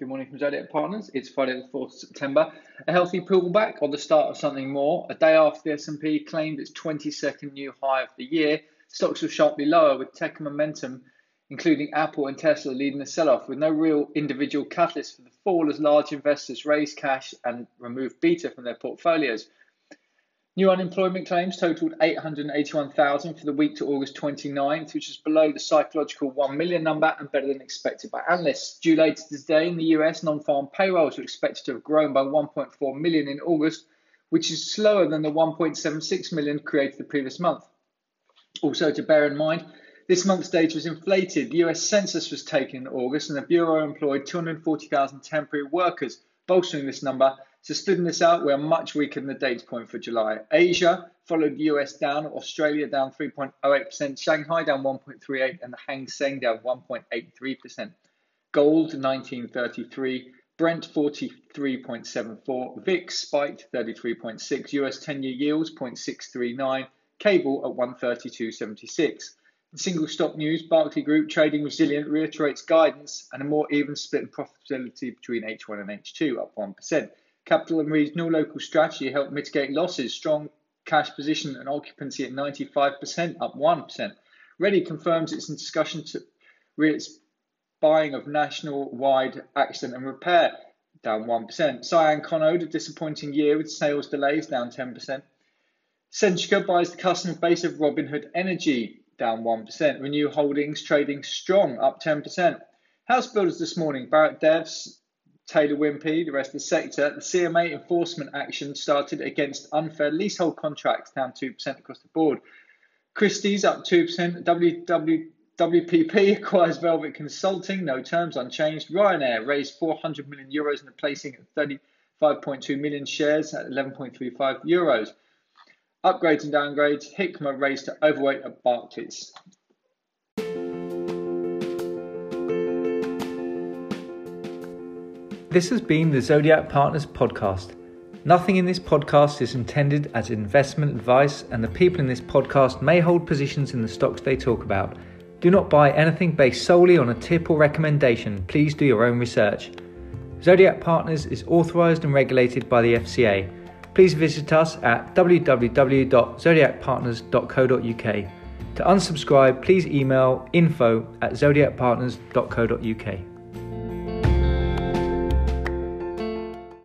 Good morning from Zodiac Partners. It's Friday the 4th of September. A healthy pullback on the start of something more. A day after the S&P claimed its 22nd new high of the year, stocks were sharply lower with tech momentum, including Apple and Tesla, leading the sell-off with no real individual catalyst for the fall as large investors raised cash and removed beta from their portfolios. New unemployment claims totaled 881,000 for the week to August 29th, which is below the psychological 1 million number and better than expected by analysts. Due later today in the US, non farm payrolls are expected to have grown by 1.4 million in August, which is slower than the 1.76 million created the previous month. Also, to bear in mind, this month's data was inflated. The US Census was taken in August, and the Bureau employed 240,000 temporary workers, bolstering this number so splitting this out, we're much weaker than the data point for July. Asia followed the US down, Australia down 3.08%, Shanghai down 1.38%, and the Hang Seng down 1.83%. Gold 1933, Brent 43.74, VIX spiked 33.6, US 10-year yields 0.639, cable at 132.76. In single stock news, Berkeley Group trading resilient reiterates guidance and a more even split in profitability between H1 and H2, up 1%. Capital and regional local strategy helped mitigate losses. Strong cash position and occupancy at 95%, up 1%. Redde confirms it's in discussion to its buying of national-wide accident and repair, down 1%. CyanConnode, a disappointing year with sales delays, down 10%. Centrica buys the customer base of Robin Hood Energy, down 1%. Renew Holdings trading strong, up 10%. House builders this morning, Barratt Devs, Taylor Wimpey, the rest of the sector, the CMA enforcement action started against unfair leasehold contracts, down 2% across the board. Christie's up 2%. WW, WPP acquires Velvet Consulting, no terms unchanged. Ryanair raised 400 million euros in a placing at 35.2 million shares at 11.35 euros. Upgrades and downgrades. Hikma raised to overweight at Barclays. This has been the Zodiac Partners podcast. Nothing in this podcast is intended as investment advice, and the people in this podcast may hold positions in the stocks they talk about. Do not buy anything based solely on a tip or recommendation. Please do your own research. Zodiac Partners is authorized and regulated by the FCA. Please visit us at www.zodiacpartners.co.uk. To unsubscribe, please email info at zodiacpartners.co.uk.